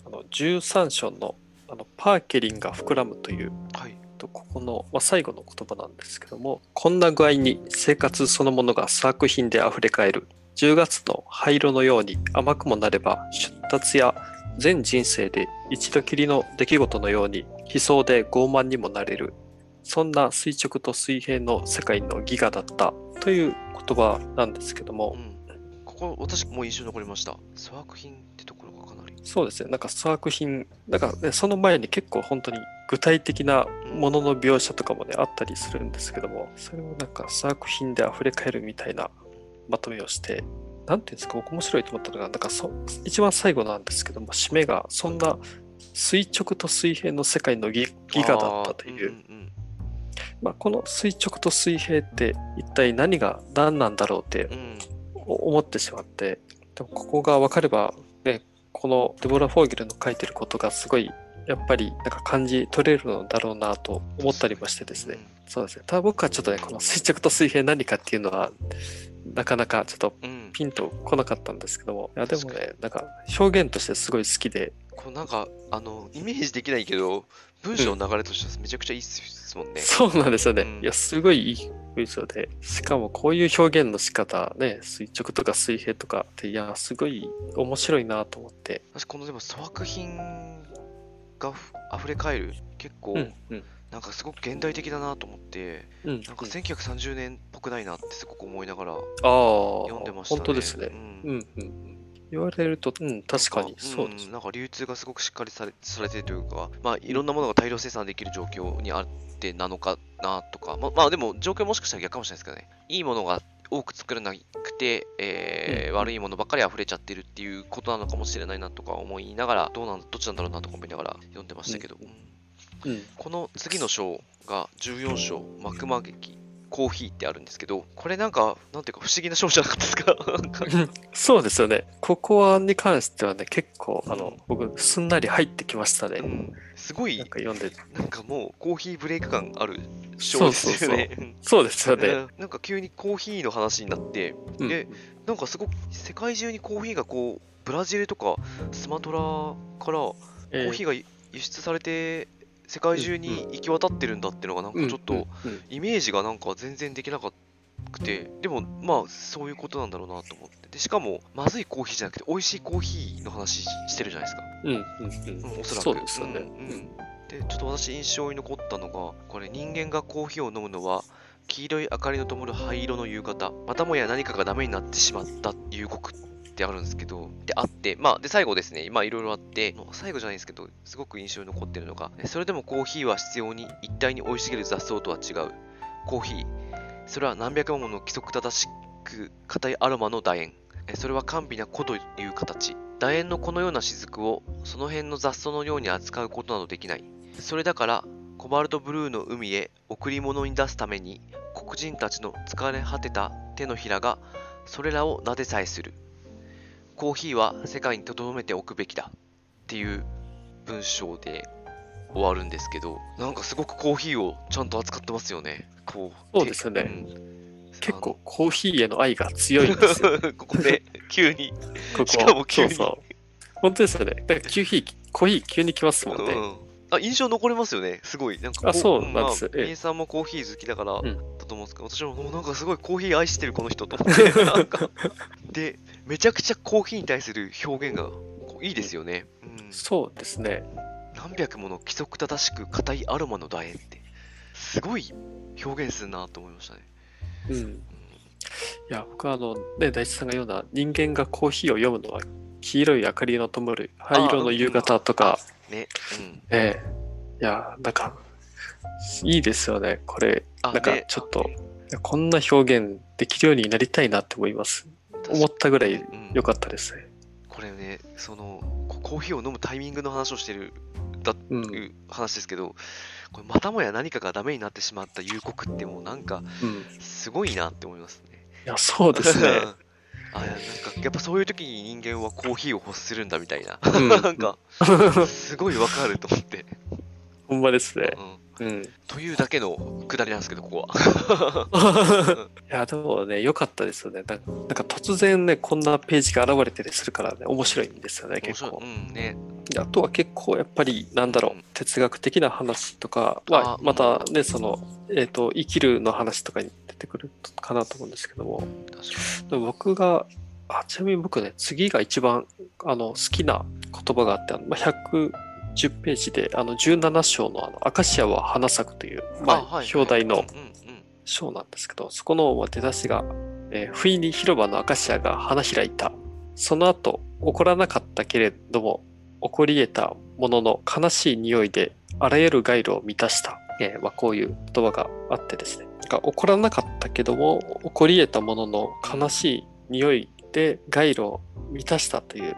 あの13章のあのパーケリンが膨らむというはい。とここの、まあ、最後の言葉なんですけどもこんな具合に生活そのものが作品であふれかえる10月の灰色のように甘くもなれば出立や全人生で一度きりの出来事のように悲壮で傲慢にもなれるそんな垂直と水平の世界のギガだったという言葉なんですけども、うん。ここ、私も印象に残りました。粗悪品ってところがかなり。そうですね。なんか作品なんか、ね、その前に結構本当に具体的なものの描写とかもねあったりするんですけどもそれをなんか作品で溢れ返るみたいなまとめをしてなんていうんですか僕面白いと思ったのがなんかそ一番最後なんですけども締めがそんな垂直と水平の世界のギギガだったという。まあ、この垂直と水平って一体何が何なんだろうって思ってしまってでもここが分かれば、ね、このデボラ・フォーゲルの書いてることがすごいやっぱりなんか感じ取れるのだろうなと思ったりましてですね、そうですね。ただ僕はちょっとねこの垂直と水平何かっていうのはなかなかちょっとうん。うん。ピンと来なかったんですけども。いやでもねなんか表現としてすごい好きで。こうなんか、あの、イメージできないけど、文章の流れとしてはめちゃくちゃいいっすもんね。そうなんですよね、うん。いやすごいいい文章でしかもこういう表現の仕方ね垂直とか水平とかっていやすごい面白いなと思って。私このでも粗悪品がふ溢れ返る。結構、うんうん。なんかすごく現代的だなと思ってうんなんか1930年っぽくないなってすごく思いながらああ、読んでましたね。本当ですね。ううんん、うん、うん。言われると、うん、確かにそうです。ん。なんか流通がすごくしっかりされされてるというかまあいろんなものが大量生産できる状況にあってなのかなとかままあでも状況もしかしたら逆かもしれないですけどね。いいものが多く作らなくて、えーうん。悪いものばっかり溢れちゃってるっていうことなのかもしれないなとか思いながらどうなんどっちなんだろうなとか思いながら読んでましたけど、うん。うん、この次の章が14章、幕間劇、コーヒーってあるんですけど、これなんか、なんていうか不思議な章じゃなかったですか？そうですよね。ここはに関してはね、結構、あの、僕、すんなり入ってきましたね。うんすごいなん、か読んで。なんかもうコーヒーブレイク感ある章ですよね。うんそうですよね。うんなんか急にコーヒーの話になって、うんでなんかすごく世界中にコーヒーがこう、ブラジルとかスマトラからコえーヒーが輸出されて、世界中に行き渡ってるんだっていうのがなんかちょっと、イメージがなんか全然できなかくて、でもまあそういうことなんだろうなと思って。で、しかもまずいコーヒーじゃなくて美味しいコーヒーの話してるじゃないですか。うんうんうんうん、おそらく。そうですよね。うんうんで、ちょっと私印象に残ったのが、これ人間がコーヒーを飲むのは黄色い明かりの灯る灰色の夕方、またもや何かがダメになってしまった夕刻ってあるんですけど、で、あって、まあ、で、最後ですね、まあ、いろいろあって、最後じゃないんですけど、すごく印象に残ってるのが、それでもコーヒーは必要に一体に生い茂る雑草とは違う。コーヒー。それは何百万もの規則正しく硬いアロマの楕円。それは甘美な子という形。楕円のこのような雫をその辺の雑草のように扱うことなどできない。それだから、コバルトブルーの海へ贈り物に出すために、黒人たちの疲れ果てた手のひらがそれらを撫でさえする。コーヒーは世界に留めておくべきだっていう文章で終わるんですけど、なんかすごくコーヒーをちゃんと扱ってますよね。こう。そうですよねん結構コーヒーへの愛が強いんですよ。ここで急に。ここしかも急にそうそう。本当ですよね。だからコーヒー、コーヒー急に来ますもんね。うんあ印象残りますよね、すごい。なんかあそうなんですええまあ、さんもコーヒー好きだからだんと思うんですけど、私ももうなんかすごいコーヒー愛してるこの人と思って。で、めちゃくちゃコーヒーに対する表現がいいですよね。うん、そうですね。何百もの規則正しく硬いアロマの楕円って、すごい表現するなと思いましたね。うん。いうんや、僕はあの、ね、大地さんが言うような人間がコーヒーを読むのは黄色い明かりの灯る灰色の夕方とか、ね、うん。ええいや、なんか、いいですよね。これ、あなんかねちょっと、いやこんな表現できるようになりたいなって思います。思ったぐらいうん良かったですね。これね、そのこコーヒーを飲むタイミングの話をしてるだうん。いう話ですけど、これまたもや何かがダメになってしまった夕刻ってもうなんかうん。すごいなって思いますね。いや、そうですね。あなんかやっぱそういう時に人間はコーヒーを欲するんだみたいな、うん なんかすごいわかると思って、ほんまですね。うん。うん。いというだけのくだりなんですけど、ここは。や、でもね、良かったですよね。なんかなんか突然ね、こんなページが現れたりするからね、面白いんですよね、面結構。うんね。であとは結構やっぱりなんだろう哲学的な話とかまたねその、えー、と生きるの話とかに出てくるかなと思うんですけどもでも僕があちなみに僕ね次が一番あの好きな言葉があってあの、まあ、110ページであの17章のあの「アカシアは花咲く」という、に。まあはい。表題のうんうん章なんですけどそこのまあ出だしが、えー不意に広場のアカシアが花開いた。その後起こらなかったけれども起こり得たものの悲しい匂いであらゆる街路を満たした、えーまあ、こういう言葉があってですね。なんか起こらなかったけども起こり得たものの悲しい匂いで街路を満たしたという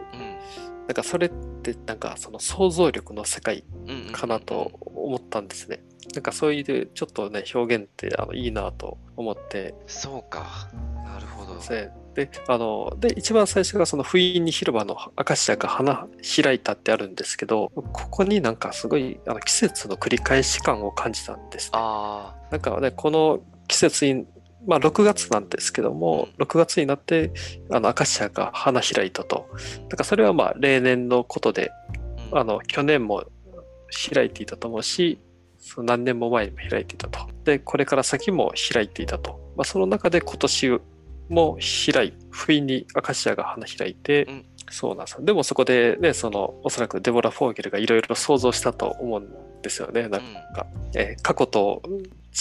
なんかそれってなんかその想像力の世界かなと思ったんですね。なんかそういうちょっとね表現ってあのいいなと思ってそうか。なるほど。であの、で、一番最初がその不意に広場のアカシアが花開いたってあるんですけど、ここになんかすごいあの季節の繰り返し感を感じたんです、ね。あなんかね、この季節に、まあ6月なんですけども、6月になってあのアカシアが花開いたと。だからそれはまあ例年のことで、あ、の去年も開いていたと思うし、その何年も前にも開いていたと。で、これから先も開いていたと。まあ、その中で今年も開い、不意にアカシアが花開いて、うんそうなんですよ。でもそこでね、その、おそらくデボラ・フォーゲルがいろいろ想像したと思うんですよね。なんか、えー過去と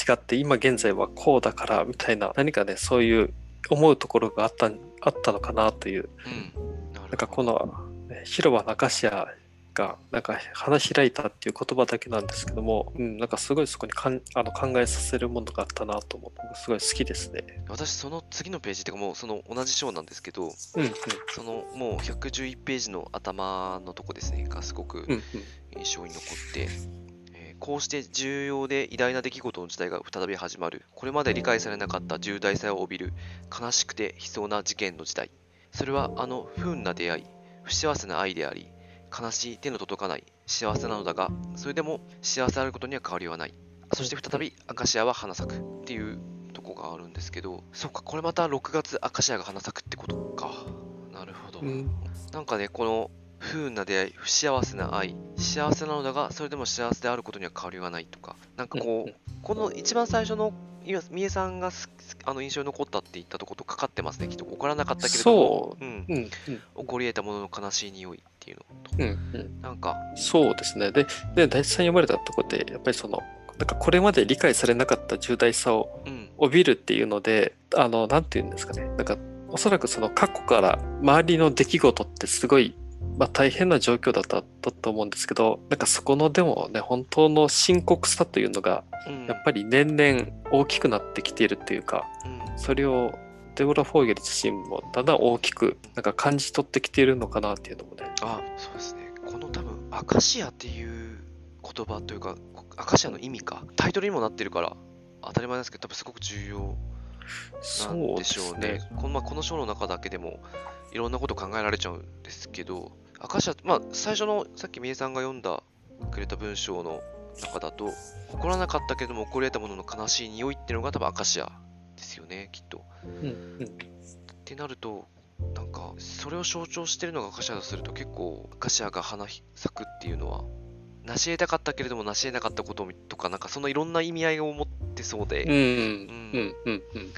違って今現在はこうだからみたいな、何かね、そういう思うところがあったあったのかなといううん。ななんかこの、ね広場のアカシアがなんか花開いたっていう言葉だけなんですけども、うん、なんかすごいそこにかんあの考えさせるものがあったなと思って、すごい好きですね。私、その次のページっていうか、もうその同じ章なんですけど、うん、うん、そのもう111ページの頭のとこですね、がすごくうん、うん。印象に残って、えーこうして重要で偉大な出来事の時代が再び始まる。これまで理解されなかった重大さを帯びる悲しくて悲壮な事件の時代。それはあの不運な出会い、不幸せな愛であり、悲しい手の届かない幸せなのだが、それでも幸せであることには変わりはない。そして再びアカシアは花咲くっていうとこがあるんですけど、そうか、これまた6月アカシアが花咲くってことか。なるほど。うん。なんかね、この不運な出会い、不幸せな愛、幸せなのだが、それでも幸せであることには変わりはないとか、なんかこう、この一番最初の今三重さんがすあの印象に残ったって言ったとことかかってますね、きっと。起こらなかったけれども、そう。うん、うん、うん、起こり得たものの悲しい匂いいうのと、うん、うん。なんか、そうですね。で、で大地さん読まれたところで、やっぱりその、なんかこれまで理解されなかった重大さをうん、帯びるっていうので、あの、なんて言うんですかね。なんか、おそらくその過去から周りの出来事ってすごい、まあ大変な状況だっただと思うんですけど、なんかそこのでもね、本当の深刻さというのが、うん、やっぱり年々大きくなってきているっていうか、うんそれをデボラ・フォーゲル自身もだんだん大きくなんか感じ取ってきているのかなっていうのもね。あ、そうですね。この多分、アカシアっていう言葉というか、アカシアの意味か、タイトルにもなってるから、当たり前ですけど、多分すごく重要なんでしょうね。すね。このまあ、この章の中だけでもいろんなこと考えられちゃうんですけど、アカシア、まあ、最初のさっきみえさんが読んだくれた文章の中だと、起こらなかったけども起こり得たものの悲しい匂いっていうのが多分アカシアですよね、きっと。うんうんってなると、なんか、それを象徴してるのがアカシアだとすると、結構、アカシアが花咲くっていうのは、成し得たかったけれども成し得なかったこととか、なんかそのいろんな意味合いを持ってそうで、うん、うん、うん、うん。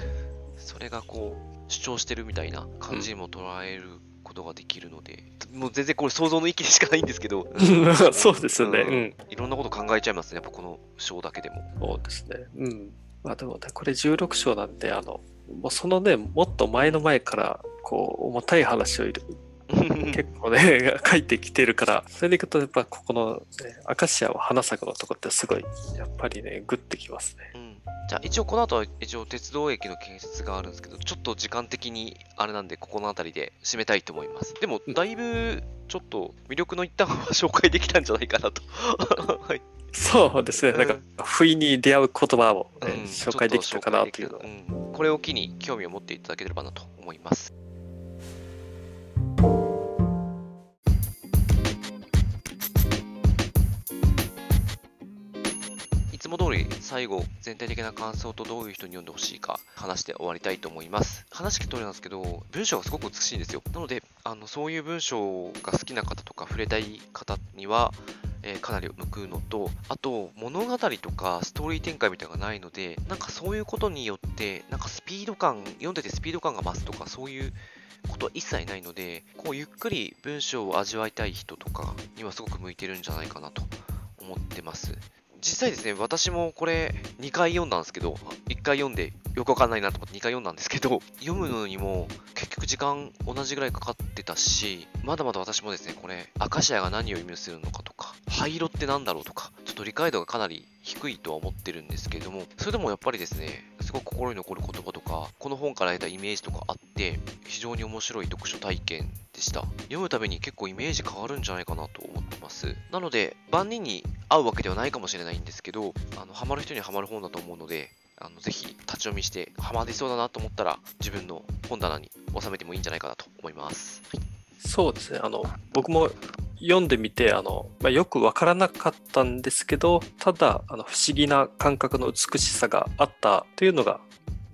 それがこう主張してるみたいな感じにも捉えることができるので、もう全然これ想像の域でしかないんですけど、うんそうですよね。ううんん。いろんなこと考えちゃいますね、やっぱこの章だけでも。そうですね。うん。まあでもね、これ16章なんで、あの、もうそのね、もっと前の前から、こう、重たい話を 結構ね、書いてきてるから、それでいくと、やっぱここの、ね、アカシアは花咲くのとこってすごい、やっぱりね、グッてきますね。うんじゃあ一応この後は一応鉄道駅の建設があるんですけど、ちょっと時間的にあれなんで、ここの辺りで締めたいと思います。でも、だいぶちょっと魅力の一端は 紹介できたんじゃないかなと。はいそうですね。うん。なんか、不意に出会う言葉を、ねうん。紹介できたかなというのは。うん。これを機に興味を持っていただければなと思います。いつも通り最後全体的な感想とどういう人に読んでほしいか話して終わりたいと思います。話聞く通りなんですけど文章がすごく美しいんですよ。なのであのそういう文章が好きな方とか触れたい方にはえーかなり向くのと、あと物語とかストーリー展開みたいなのがないので、なんかそういうことによって、なんかスピード感、読んでてスピード感が増すとか、そういうことは一切ないので、こうゆっくり文章を味わいたい人とかにはすごく向いてるんじゃないかなと思ってます。実際ですね、私もこれ2回読んだんですけど、1回読んでよくわかんないなと思って2回読んだんですけど、読むのにも結局時間同じぐらいかかってたし、まだまだ私もですね、これ、アカシアが何を意味するのかとか、灰色って何だろうとか、ちょっと理解度がかなり低いとは思ってるんですけれども、それでもやっぱりですね、すごく心に残る言葉とか、この本から得たイメージとかあって、非常に面白い読書体験でした。読むたびに結構イメージ変わるんじゃないかなと思ってます。なので、万人に合うわけではないかもしれないんですけど、あのハマる人にはハマる本だと思うので、あのぜひ立ち読みして、ハマりそうだなと思ったら、自分の本棚に収めてもいいんじゃないかなと思います。はいそうですね。あの、僕も読んでみて、あの、まあ、よくわからなかったんですけど、ただ、あの、不思議な感覚の美しさがあったというのが、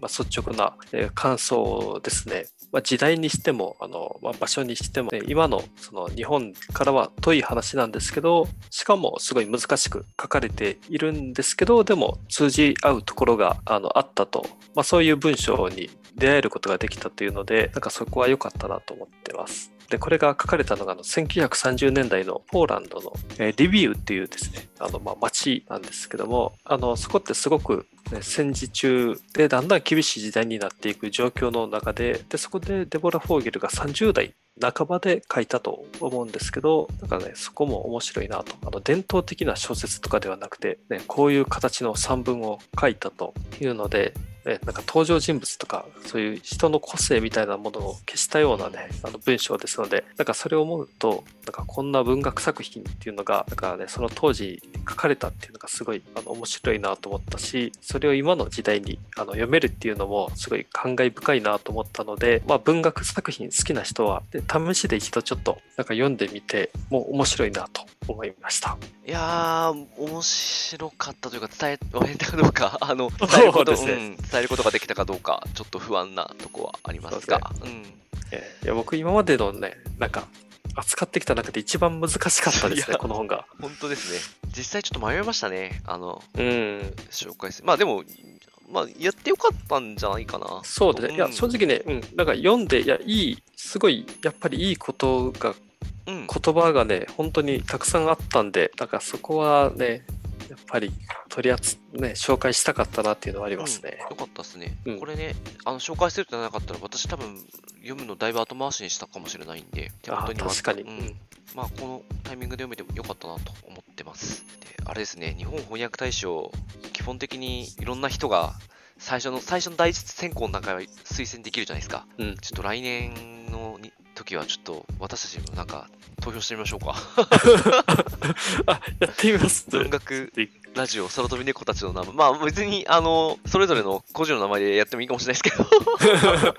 まあ、率直な、えー感想ですね。まあ、時代にしても、あの、まあ、場所にしても、ね今のその日本からは遠い話なんですけど、しかもすごい難しく書かれているんですけど、でも通じ合うところがあのあったと、まあ、そういう文章に出会えることができたというので、なんかそこは良かったなと思ってます。で、これが書かれたのがあの1930年代のポーランドの、えーリビウっていうですね、あのまあ町なんですけども、あのそこってすごく、ね、戦時中でだんだん厳しい時代になっていく状況の中で、でそこでデボラ・フォーゲルが30代半ばで書いたと思うんですけど、だからね、そこも面白いなと。あの伝統的な小説とかではなくて、ね、こういう形の散文を書いたというので、ね、なんか登場人物とかそういう人の個性みたいなものを消したようなねあの文章ですのでなんかそれを思うとなんかこんな文学作品っていうのがなんかねその当時書かれたっていうのがすごいあの面白いなと思ったしそれを今の時代にあの読めるっていうのもすごい感慨深いなと思ったので、まあ、文学作品好きな人はで試しで一度ちょっとなんか読んでみてもう面白いなと思いました。いやー、面白かったというか、伝えられたかどうか、あの、伝えること、そうですねうん、伝えることができたかどうか、ちょっと不安なとこはありますが、うん。えーいや僕今までのねなんか扱ってきた中で一番難しかったですねいやこの本が。本当ですね。実際ちょっと迷いましたね。あの、うん紹介する。まあでも、まあ、やってよかったんじゃないかな。そうですね。いや、うん正直ね、うん、なんか読んで、いや、いい、すごい、やっぱりいいことが、うん。言葉がね、本当にたくさんあったんで、だからそこはね、やっぱり取り扱ね、紹介したかったなっていうのはありますね。うんよかったですね、うんこれね、あの紹介するってなかったら、私多分読むのだいぶ後回しにしたかもしれないんで、手元にはあ確かに。ううんんまあ、このタイミングで読めてもよかったなと思ってます。で、あれですね、日本翻訳大賞、基本的にいろんな人が最初の、最初の第一選考の中は推薦できるじゃないですか。うんちょっと来年のに時はちょっと私たちもなんか投票してみましょうか。あ、やってみます。文学ラジオ、空飛び猫たちの名前。まあ別に、あの、それぞれの個人の名前でやってもいいかもしれないですけど、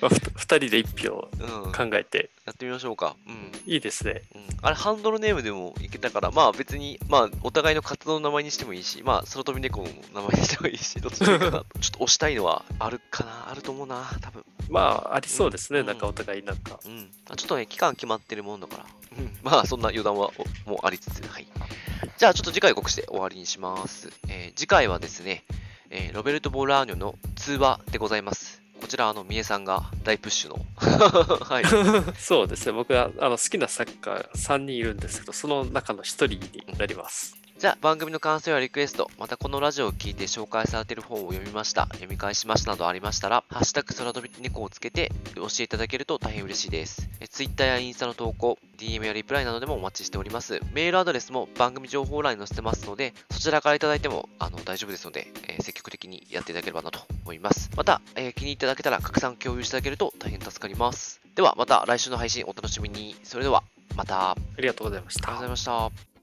まあ、ふ2人で1票うん、考えて、やってみましょうか。うん。いいですね。うん、あれ、ハンドルネームでもいけたから、まあ別に、まあお互いの活動の名前にしてもいいし、まあ空飛び猫の名前にしてもいいし、どっちでもいいかな。ちょっと押したいのはあるかな、あると思うな、多分。まあ、ありそうですね、うんなんかお互いなんか。うん。まあちょっとね、期間決まってるもんだから。うん。まあそんな余談はおもうありつつ、はい。じゃあちょっと次回告知で終わりわりにします。えー次回はですね、えーロベルト・ボラーニョの通話でございます。こちら、あの、三重さんが大プッシュの。はい。そうですね、僕はあの好きなサッカー3人いるんですけど、その中の1人になります。じゃあ番組の感想やリクエスト、またこのラジオを聞いて紹介されている本を読みました、読み返しましたなどありましたら、ハッシュタグ空飛び猫をつけて教えていただけると大変嬉しいです。え Twitter やインスタの投稿、DM やリプライなどでもお待ちしております。メールアドレスも番組情報欄に載せてますので、そちらからいただいてもあの大丈夫ですので、えー積極的にやっていただければなと思います。また、えー気に入っていただけたら拡散共有していただけると大変助かります。ではまた来週の配信お楽しみに。それではまた。ありありがとうございましがとうございた。ました。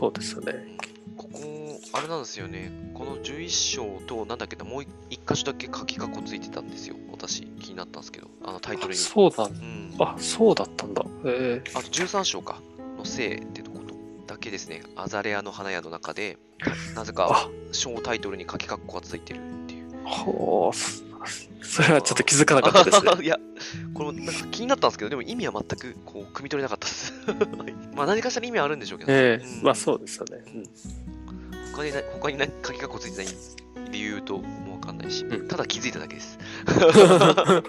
そうですよね。ここ、あれなんですよね。この11章と、なんだっけな、もう一箇所だけ書き括弧ついてたんですよ。私、気になったんですけど、あのタイトルに。そうなんうん。あ、そうだったんだ。えあと13章か、のせいってとことだけですね。アザレアの花屋の中で、なぜかあ、章タイトルに書き括弧がついてるっていう。ー、ほう、そそれはちょっと気づかなかったですね。いや、これもなんか気になったんですけど、でも意味は全くこう汲み取れなかったです。は いまあ何かしら意味はあるんでしょうけど、ええうんまあそうですよね。うん他にな他にな書き括弧ついてない理由ともわかんないし、うんただ気づいただけです。は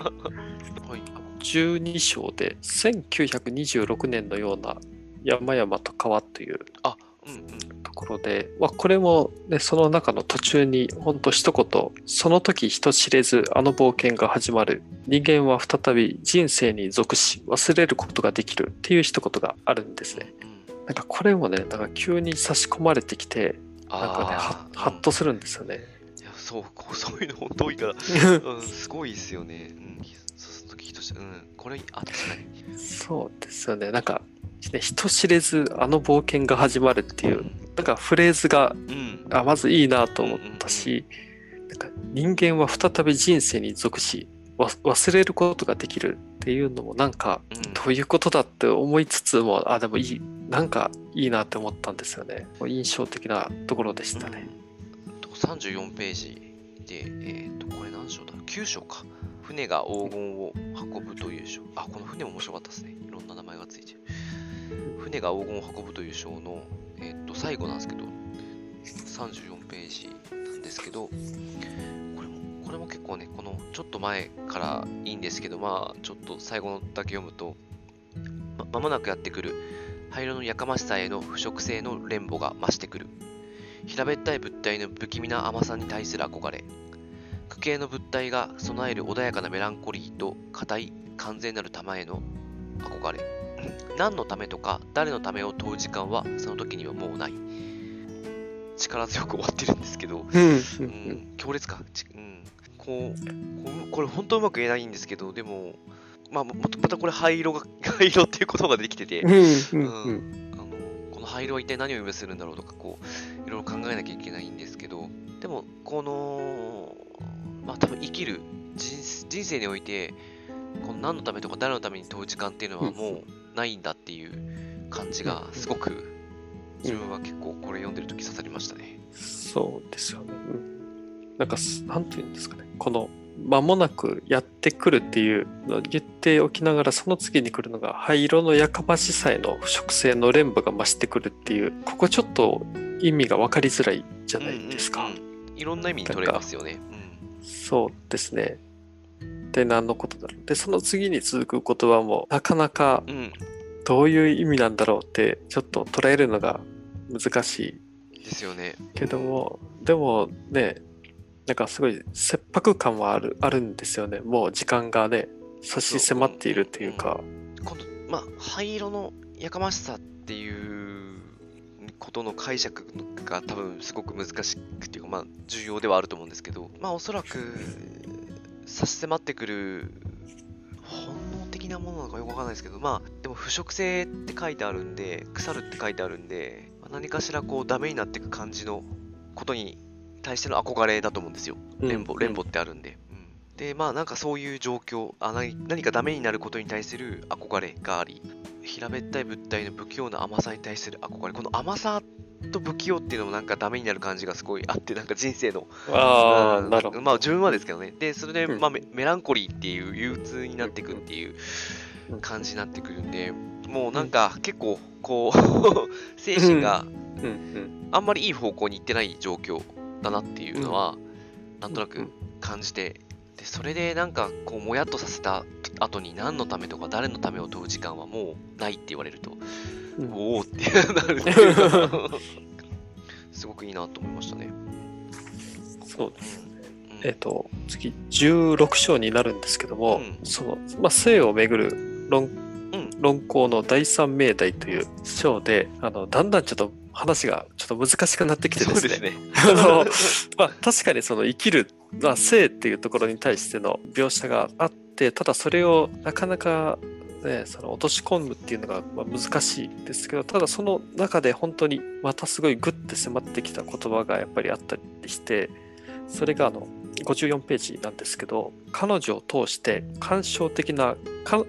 い。12章で1926年のような山々と川というあ、うんうん。ところで、まあ、これも、ね、その中の途中にほんと一言その時人知れずあの冒険が始まる。人間は再び人生に属し忘れることができるっていう一言があるんですね。うん。なんかこれもねなんか急に差し込まれてきてなんかねはッとするんですよね、いやそうそういうの本当多いから、うん、すごいですよね。うん、その時人して、うん、これ、あ、確かに。そうですよね。なんか、ね、人知れずあの冒険が始まるっていうなんかフレーズがうん、あまずいいなと思ったし、なんか人間は再び人生に属しわ忘れることができるっていうのもなんかうん、どういうことだって思いつつもあでもいいなんかいいなって思ったんですよね印象的なところでしたね、うんと34ページで、えっ、と、これ何章だ ?9 章か。船が黄金を運ぶという章。あ、この船も面白かったですね。いろんな名前がついてる。船が黄金を運ぶという章の、えっ、と、最後なんですけど、34ページなんですけど、これも、これも結構ね、このちょっと前からいいんですけど、まあ、ちょっと最後のだけ読むと、ままもなくやってくる灰色のやかましさへの腐食性の連母が増してくる。平べったい物体の不気味な甘さに対する憧れ。区形の物体が備える穏やかなメランコリーと硬い完全なる玉への憧れ。何のためとか誰のためを問う時間はその時にはもうない。力強く終わってるんですけど、うん。強烈か。ちうん、こう、こうこれ本当うまく言えないんですけど、でも、まあ、ままたこれ灰色が、灰色っていう言葉ができてて、うん。うん。うん。あのこの灰色は一体何を意味するんだろうとかこういろいろ考えなきゃいけないんですけど。でもこのまあ多分生きる人人生においてこの何のためとか誰のために問う時間っていうのはもうないんだっていう感じがすごく自分は結構これ読んでる時刺さりましたね。そうですよね、うん、なんかすなんていうんですかね。この間もなくやってくるっていうのを言っておきながらその次に来るのが灰色のやかましさへの腐食性の連母が増してくるっていうここちょっと意味が分かりづらいじゃないですか、うんうんうん。いろんな意味に取れますよね。そうですねで何のことだろうでその次に続く言葉もなかなかどういう意味なんだろうってちょっと捉えるのが難しいですよね。けども、でもね、なんかすごい切迫感はあるあるんですよね。もう時間がね、差し迫っているっていうか。今度、まあ、灰色のやかましさっていうことの解釈が多分すごく難しくっていうか、まあ、重要ではあると思うんですけど、まあ、おそらく差し迫ってくる本能なものなのかよくわかんないですけど、まあ、でも腐食性って書いてあるんで、腐るって書いてあるんで、まあ何かしらこう、ダメになっていく感じのことに対しての憧れだと思うんですよ。連母、連母ってあるんで。うんで、まあなんかそういう状況、あ何何かダメになることに対する憧れがあり、平べったい物体の不器用な甘さに対する憧れ、この甘さと不器用っていうのもなんかダメになる感じがすごいあって、なんか人生の。あなるほど。まあ自分はですけどね。で、それで、うん。まあメメランコリーっていう憂鬱になっていくっていう感じになってくるんで、もうなんか結構こう、精神が。あんまりいい方向に行ってない状況だなっていうのは、なんとなく感じて、で、それでなんかこう、もやっとさせた後に何のためとか誰のためを問う時間はもうないって言われると、うんおおってなるっていうかすごくいいなと思いましたね。そうですね。うんえっ、と、次、16章になるんですけども、うんその、まあ、性をめぐる論,、ん論考の第三命題という章で、あの、だんだんちょっと話がちょっと難しくなってきてですね。すね。あの、まあ、確かにその生きる、まあ、性っていうところに対しての描写があって、ただそれをなかなか、ね、その落とし込むっていうのがまあ難しいですけど、ただその中で本当にまたすごいグッて迫ってきた言葉がやっぱりあったりして、それがあの、54ページなんですけど、彼女を通して感傷的な、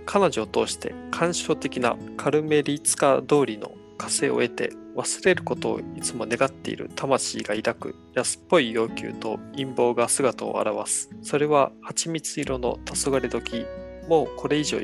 彼女を通して感傷的なカルメリツカ通りの火星を得て忘れることをいつも願っている魂が抱く安っぽい要求と陰謀が姿を現す。それは蜂蜜色の黄昏時、もうこれ以上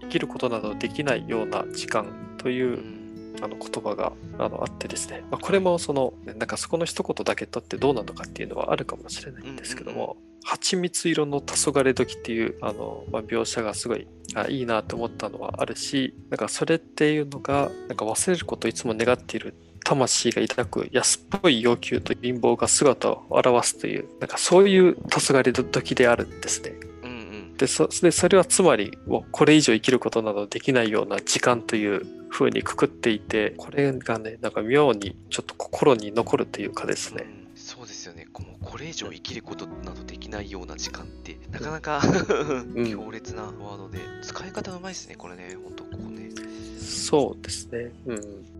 生きることなどできないような時間というあの言葉があのあってですね、まあ、これもそのなんかそこの一言だけ取ってどうなのかっていうのはあるかもしれないんですけども、蜂蜜色の黄昏時っていうあの、まあ、描写がすごいあいいなと思ったのはあるしなんかそれっていうのがなんか忘れることをいつも願っている魂が抱く安っぽい要求と陰謀が姿を現すというなんかそういう黄昏時であるんですね。うんうんでそでそれはつまりもうこれ以上生きることなどできないような時間という風にくくっていてこれがねなんか妙にちょっと心に残るというかですね。うんそうですよね。このこれ以上生きることなどできないような時間って、なかなかん 強烈なワードで、使い方うまいですね、これね、ほんとここね。そうですね。うん。